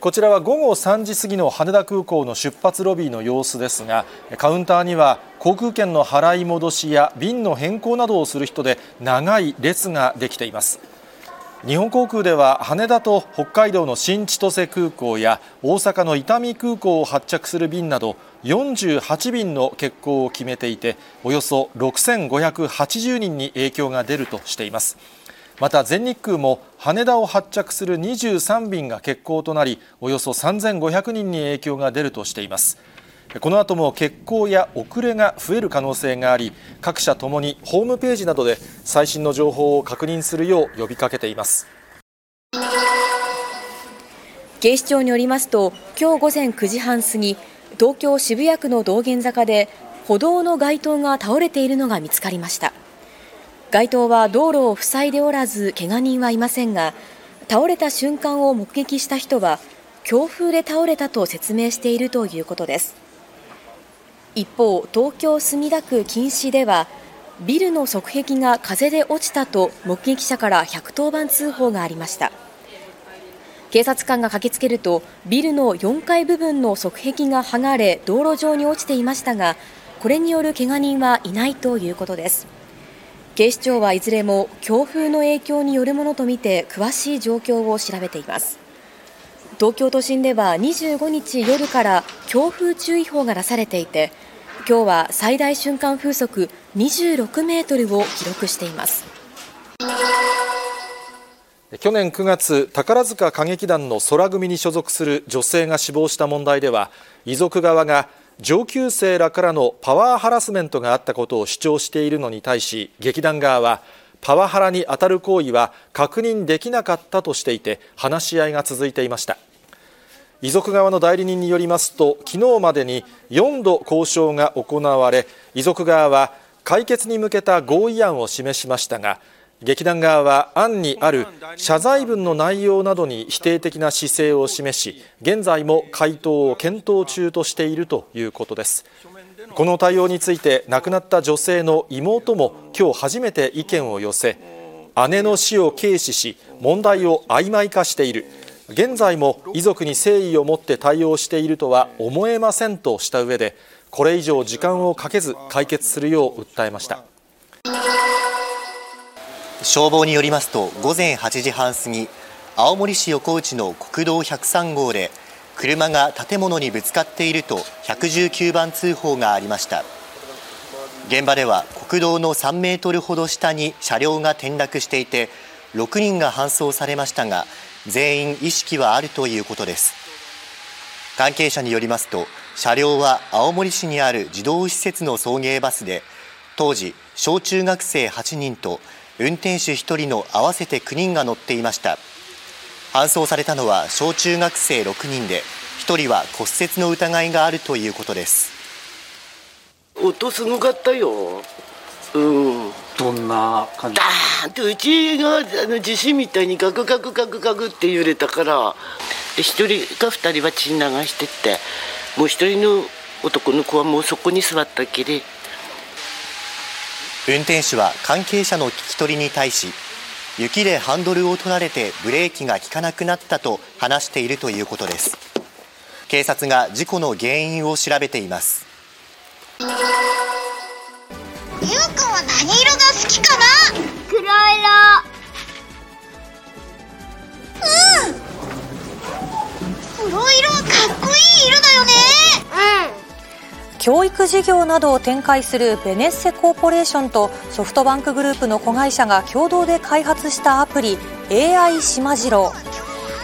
こちらは午後3時過ぎの羽田空港の出発ロビーの様子ですが、カウンターには航空券の払い戻しや便の変更などをする人で長い列ができています。日本航空では羽田と北海道の新千歳空港や大阪の伊丹空港を発着する便など48便の欠航を決めていて、およそ6580人に影響が出るとしています。また全日空も羽田を発着する23便が欠航となり、およそ3500人に影響が出るとしています。この後も欠航や遅れが増える可能性があり、各社ともにホームページなどで最新の情報を確認するよう呼びかけています。警視庁によりますと、今日午前9時半過ぎ、東京・渋谷区の道玄坂で歩道の街灯が倒れているのが見つかりました。街灯は道路を塞いでおらず、けが人はいませんが、倒れた瞬間を目撃した人は、強風で倒れたと説明しているということです。一方、東京・墨田区錦糸では、ビルの側壁が風で落ちたと目撃者から110番通報がありました。警察官が駆けつけると、ビルの4階部分の側壁が剥がれ、道路上に落ちていましたが、これによるけが人はいないということです。警視庁はいずれも強風の影響によるものとみて詳しい状況を調べています。東京都心では25日夜から強風注意報が出されていて今日は最大瞬間風速26メートルを記録しています。去年9月、宝塚歌劇団の空組に所属する女性が死亡した問題では、遺族側が上級生らからのパワーハラスメントがあったことを主張しているのに対し、劇団側は、パワハラに当たる行為は確認できなかったとしていて、話し合いが続いていました。遺族側の代理人によりますと、昨日までに4度交渉が行われ、遺族側は解決に向けた合意案を示しましたが、劇団側は案にある謝罪文の内容などに否定的な姿勢を示し、現在も回答を検討中としているということです。この対応について亡くなった女性の妹も今日初めて意見を寄せ、姉の死を軽視し、問題を曖昧化している。現在も遺族に誠意を持って対応しているとは思えませんとした上で、これ以上時間をかけず解決するよう訴えました。消防によりますと午前8時半過ぎ青森市横内の国道103号で車が建物にぶつかっていると119番通報がありました。現場では国道の3メートルほど下に車両が転落していて6人が搬送されましたが全員意識はあるということです。関係者によりますと車両は青森市にある児童施設の送迎バスで当時小中学生8人と運転手1人の合わせて9人が乗っていました。搬送されたのは小中学生6人で1人は骨折の疑いがあるということです。音すごかったよ。うん。どんな感じ？ダーンってうちがあの地震みたいにガクガクガクガクって揺れたからで1人か2人は血流してってもう1人の男の子はもうそこに座ったきり運転手は関係者の聞き取りに対し雪でハンドルを取られてブレーキが効かなくなったと話しているということです。警察が事故の原因を調べています。ゆうくんは何色が好きかな？黒色。うん。黒色はかっ教育事業などを展開するベネッセコーポレーションとソフトバンクグループの子会社が共同で開発したアプリ AI しまじろ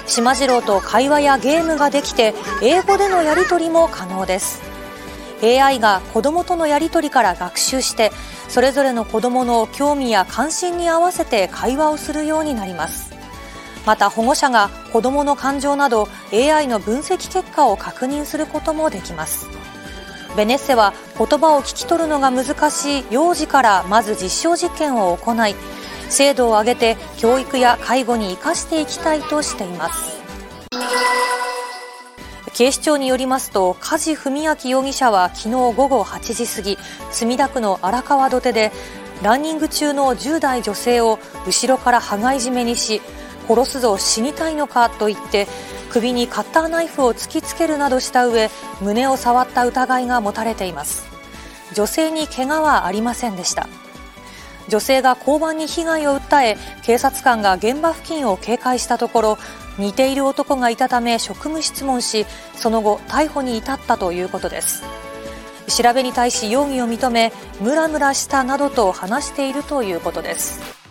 う。しまじろうと会話やゲームができて、英語でのやり取りも可能です。AI が子供とのやり取りから学習して、それぞれの子供の興味や関心に合わせて会話をするようになります。また保護者が子供の感情など AI の分析結果を確認することもできます。ベネッセは言葉を聞き取るのが難しい幼児からまず実証実験を行い、精度を上げて教育や介護に生かしていきたいとしています。警視庁によりますと、梶文明容疑者はきのう午後8時過ぎ、墨田区の荒川土手で、ランニング中の10代女性を後ろから羽交い締めにし、殺すぞ死にたいのかと言って、首にカッターナイフを突きつけるなどした上、胸を触った疑いが持たれています。女性に怪我はありませんでした。女性が交番に被害を訴え、警察官が現場付近を警戒したところ、似ている男がいたため職務質問し、その後、逮捕に至ったということです。調べに対し容疑を認め、ムラムラしたなどと話しているということです。